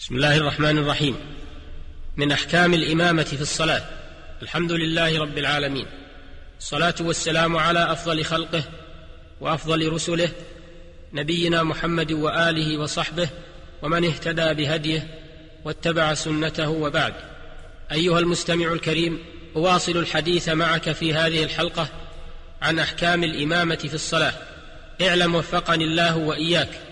بسم الله الرحمن الرحيم. من أحكام الإمامة في الصلاة. الحمد لله رب العالمين. الصلاة والسلام على أفضل خلقه وأفضل رسله نبينا محمد وآله وصحبه ومن اهتدى بهديه واتبع سنته وبعد. أيها المستمع الكريم أواصل الحديث معك في هذه الحلقة عن أحكام الإمامة في الصلاة. اعلم وفقني الله وإياك.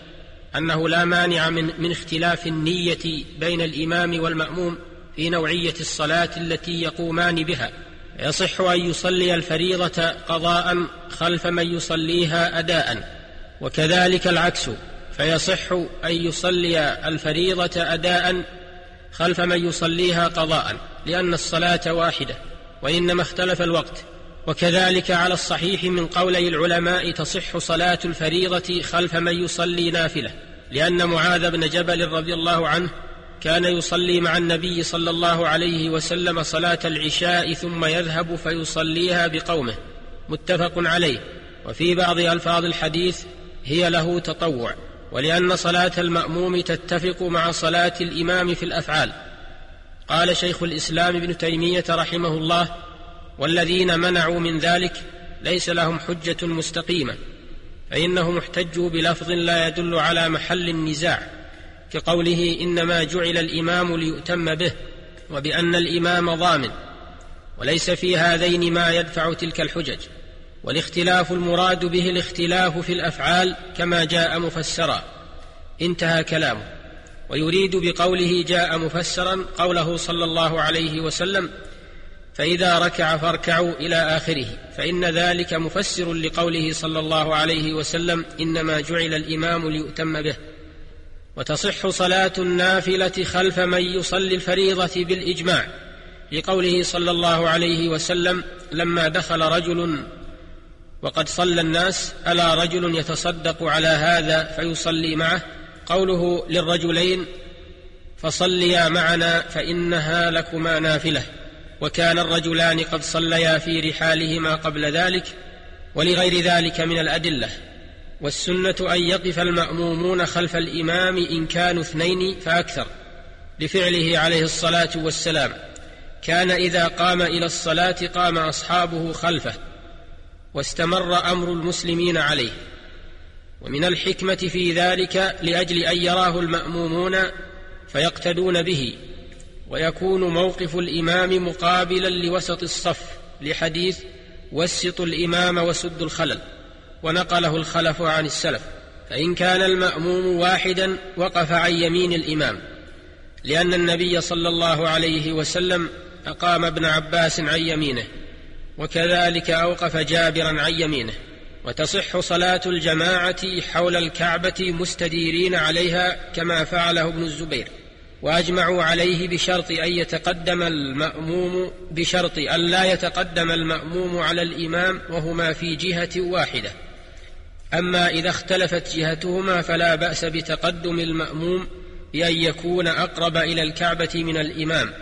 أنه لا مانع من, من اختلاف النية بين الإمام والمأموم في نوعية الصلاة التي يقومان بها. يصح أن يصلي الفريضة قضاء خلف من يصليها اداء وكذلك العكس فيصح أن يصلي الفريضة اداء خلف من يصليها قضاء لأن الصلاة واحدة وإنما اختلف الوقت. وكذلك على الصحيح من قولي العلماء تصح صلاة الفريضة خلف من يصلي نافلة. لأن معاذ بن جبل رضي الله عنه كان يصلي مع النبي صلى الله عليه وسلم صلاة العشاء ثم يذهب فيصليها بقومه متفق عليه. وفي بعض ألفاظ الحديث هي له تطوع ولأن صلاة المأموم تتفق مع صلاة الإمام في الأفعال. قال شيخ الإسلام ابن تيمية رحمه الله والذين منعوا من ذلك ليس لهم حجة مستقيمة فانهم احتجوا بلفظ لا يدل على محل النزاع كقوله إنما جعل الإمام ليؤتم به وبأن الإمام ضامن وليس في هذين ما يدفع تلك الحجج والاختلاف المراد به الاختلاف في الأفعال كما جاء مفسرا. انتهى كلامه. ويريد بقوله جاء مفسرا قوله صلى الله عليه وسلم فإذا ركع فاركعوا إلى آخره فإن ذلك مفسر لقوله صلى الله عليه وسلم إنما جعل الإمام ليؤتم به. وتصح صلاة النافلة خلف من يصلي الفريضة بالإجماع لقوله صلى الله عليه وسلم لما دخل رجل وقد صلى الناس ألا رجل يتصدق على هذا فيصلي معه؟ قوله للرجلين فصليا معنا فإنها لكما نافلة. وكان الرجلان قد صليا في رحالهما قبل ذلك ولغير ذلك من الأدلة. والسنة أن يقف المأمومون خلف الإمام إن كانوا اثنين فأكثر. لفعله عليه الصلاة والسلام. كان إذا قام إلى الصلاة قام أصحابه خلفه واستمر أمر المسلمين عليه. ومن الحكمة في ذلك لأجل أن يراه المأمومون فيقتدون به. ويكون موقف الإمام مقابلا لوسط الصف لحديث وسطوا الإمام وسدوا الخلل ونقله الخلف عن السلف فإن كان المأموم واحدا وقف عن يمين الإمام لأن النبي صلى الله عليه وسلم أقام ابن عباس عن يمينه وكذلك أوقف جابرا عن يمينه وتصح صلاة الجماعة حول الكعبة مستديرين عليها كما فعله ابن الزبير. وأجمعوا عليه بشرط أن يتقدم المأموم بشرط أن لا يتقدم المأموم على الإمام وهما في جهة واحدة. أما إذا اختلفت جهتهما فلا بأس بتقدم المأموم بأن يكون أقرب إلى الكعبة من الإمام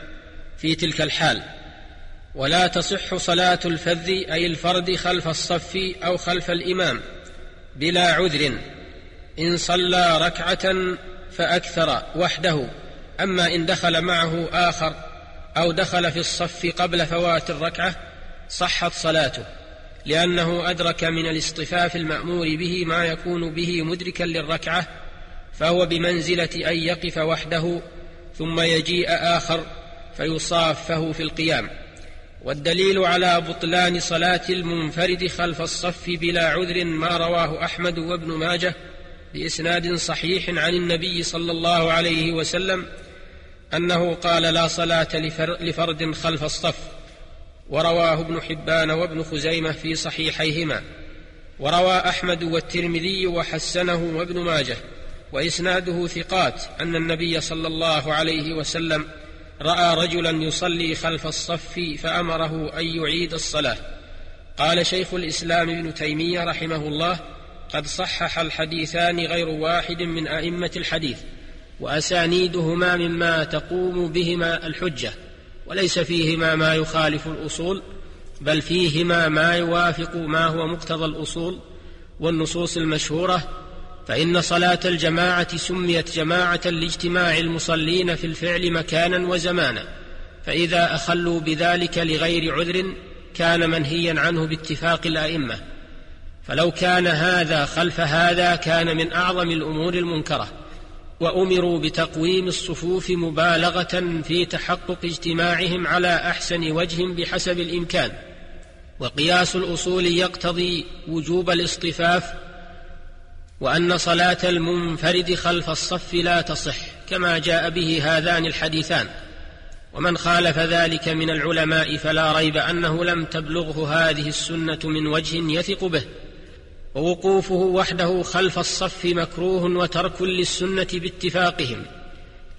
في تلك الحال. ولا تصح صلاة الفذ أي الفرد خلف الصف أو خلف الإمام بلا عذر. إن صلى ركعة فأكثر وحده. أما إن دخل معه آخر أو دخل في الصف قبل فوات الركعة صحت صلاته لأنه أدرك من الاصطفاف المأمور به ما يكون به مدركا للركعة فهو بمنزلة أن يقف وحده ثم يجيء آخر فيصافه في القيام. والدليل على بطلان صلاة المنفرد خلف الصف بلا عذر ما رواه أحمد وابن ماجه بإسناد صحيح عن النبي صلى الله عليه وسلم أنه قال لا صلاة لفرد خلف الصف. ورواه ابن حبان وابن خزيمة في صحيحيهما. وروى أحمد والترمذي وحسنه وابن ماجه. وإسناده ثقات أن النبي صلى الله عليه وسلم رأى رجلا يصلي خلف الصف فأمره أن يعيد الصلاة. قال شيخ الإسلام ابن تيمية رحمه الله قد صحح الحديثان غير واحد من أئمة الحديث. وأسانيدهما مما تقوم بهما الحجة وليس فيهما ما يخالف الأصول بل فيهما ما يوافق ما هو مقتضى الأصول والنصوص المشهورة فإن صلاة الجماعة سميت جماعة لاجتماع المصلين في الفعل مكانا وزمانا فإذا أخلوا بذلك لغير عذر كان منهيا عنه باتفاق الأئمة. فلو كان هذا خلف هذا كان من أعظم الأمور المنكرة. وأمروا بتقويم الصفوف مبالغة في تحقق اجتماعهم على أحسن وجه بحسب الإمكان. وقياس الأصول يقتضي وجوب الاصطفاف وأن صلاة المنفرد خلف الصف لا تصح كما جاء به هذان الحديثان. ومن خالف ذلك من العلماء فلا ريب أنه لم تبلغه هذه السنة من وجه يثق به. ووقوفه وحده خلف الصف مكروه وترك للسنة باتفاقهم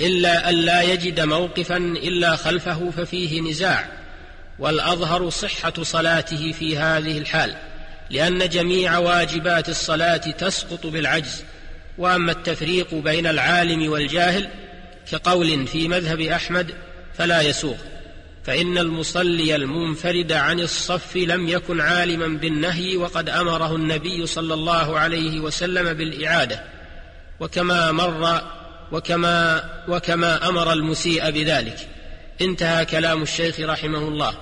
إلا أن لا يجد موقفا إلا خلفه ففيه نزاع والأظهر صحة صلاته في هذه الحال لأن جميع واجبات الصلاة تسقط بالعجز وأما التفريق بين العالم والجاهل كقول في مذهب أحمد فلا يسوغ فإن المصلي المنفرد عن الصف لم يكن عالما بالنهي وقد أمره النبي صلى الله عليه وسلم بالإعادة وكما مر وكما وكما أمر المسيء بذلك. انتهى كلام الشيخ رحمه الله.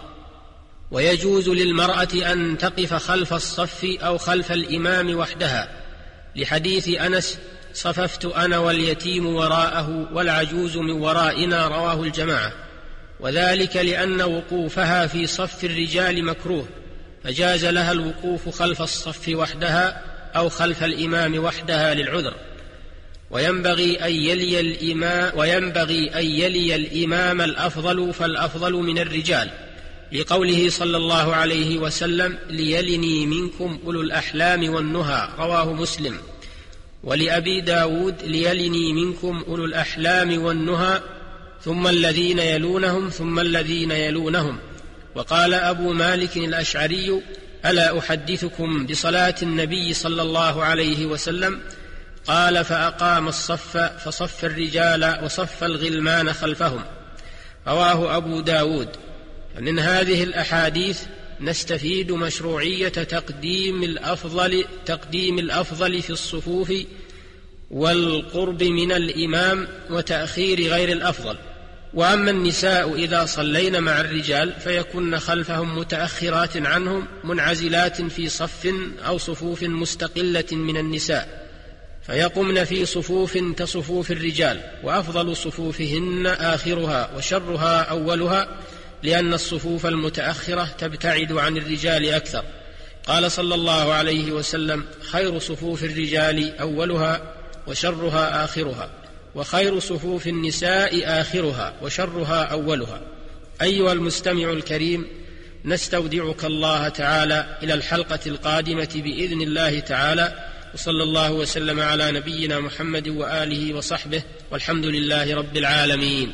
ويجوز للمرأة أن تقف خلف الصف أو خلف الإمام وحدها. لحديث أنس صففت أنا واليتيم وراءه والعجوز من ورائنا رواه الجماعة. وذلك لأن وقوفها في صف الرجال مكروه فجاز لها الوقوف خلف الصف وحدها أو خلف الإمام وحدها للعذر. وينبغي أن يلي الامام وينبغي أن يلي الإمام الأفضل فالأفضل من الرجال. لقوله صلى الله عليه وسلم ليلني منكم أولو الأحلام والنهى رواه مسلم. ولأبي داود ليلني منكم أولو الأحلام والنهى ثم الذين يلونهم ثم الذين يلونهم. وقال أبو مالك الأشعري ألا أحدثكم بصلاة النبي صلى الله عليه وسلم؟ قال فأقام الصف فصف الرجال وصف الغلمان خلفهم. رواه أبو داود. فمن هذه الأحاديث نستفيد مشروعية تقديم الأفضل تقديم الأفضل في الصفوف والقرب من الإمام وتأخير غير الأفضل. وأما النساء إذا صلين مع الرجال فيكن خلفهم متأخرات عنهم منعزلات في صف أو صفوف مستقلة من النساء فيقمن في صفوف كصفوف الرجال وأفضل صفوفهن آخرها وشرها أولها لأن الصفوف المتأخرة تبتعد عن الرجال أكثر. قال صلى الله عليه وسلم خير صفوف الرجال أولها وشرها آخرها وخير صفوف النساء آخرها وشرها أولها. أيها المستمع الكريم نستودعك الله تعالى إلى الحلقة القادمة بإذن الله تعالى وصلى الله وسلم على نبينا محمد وآله وصحبه والحمد لله رب العالمين.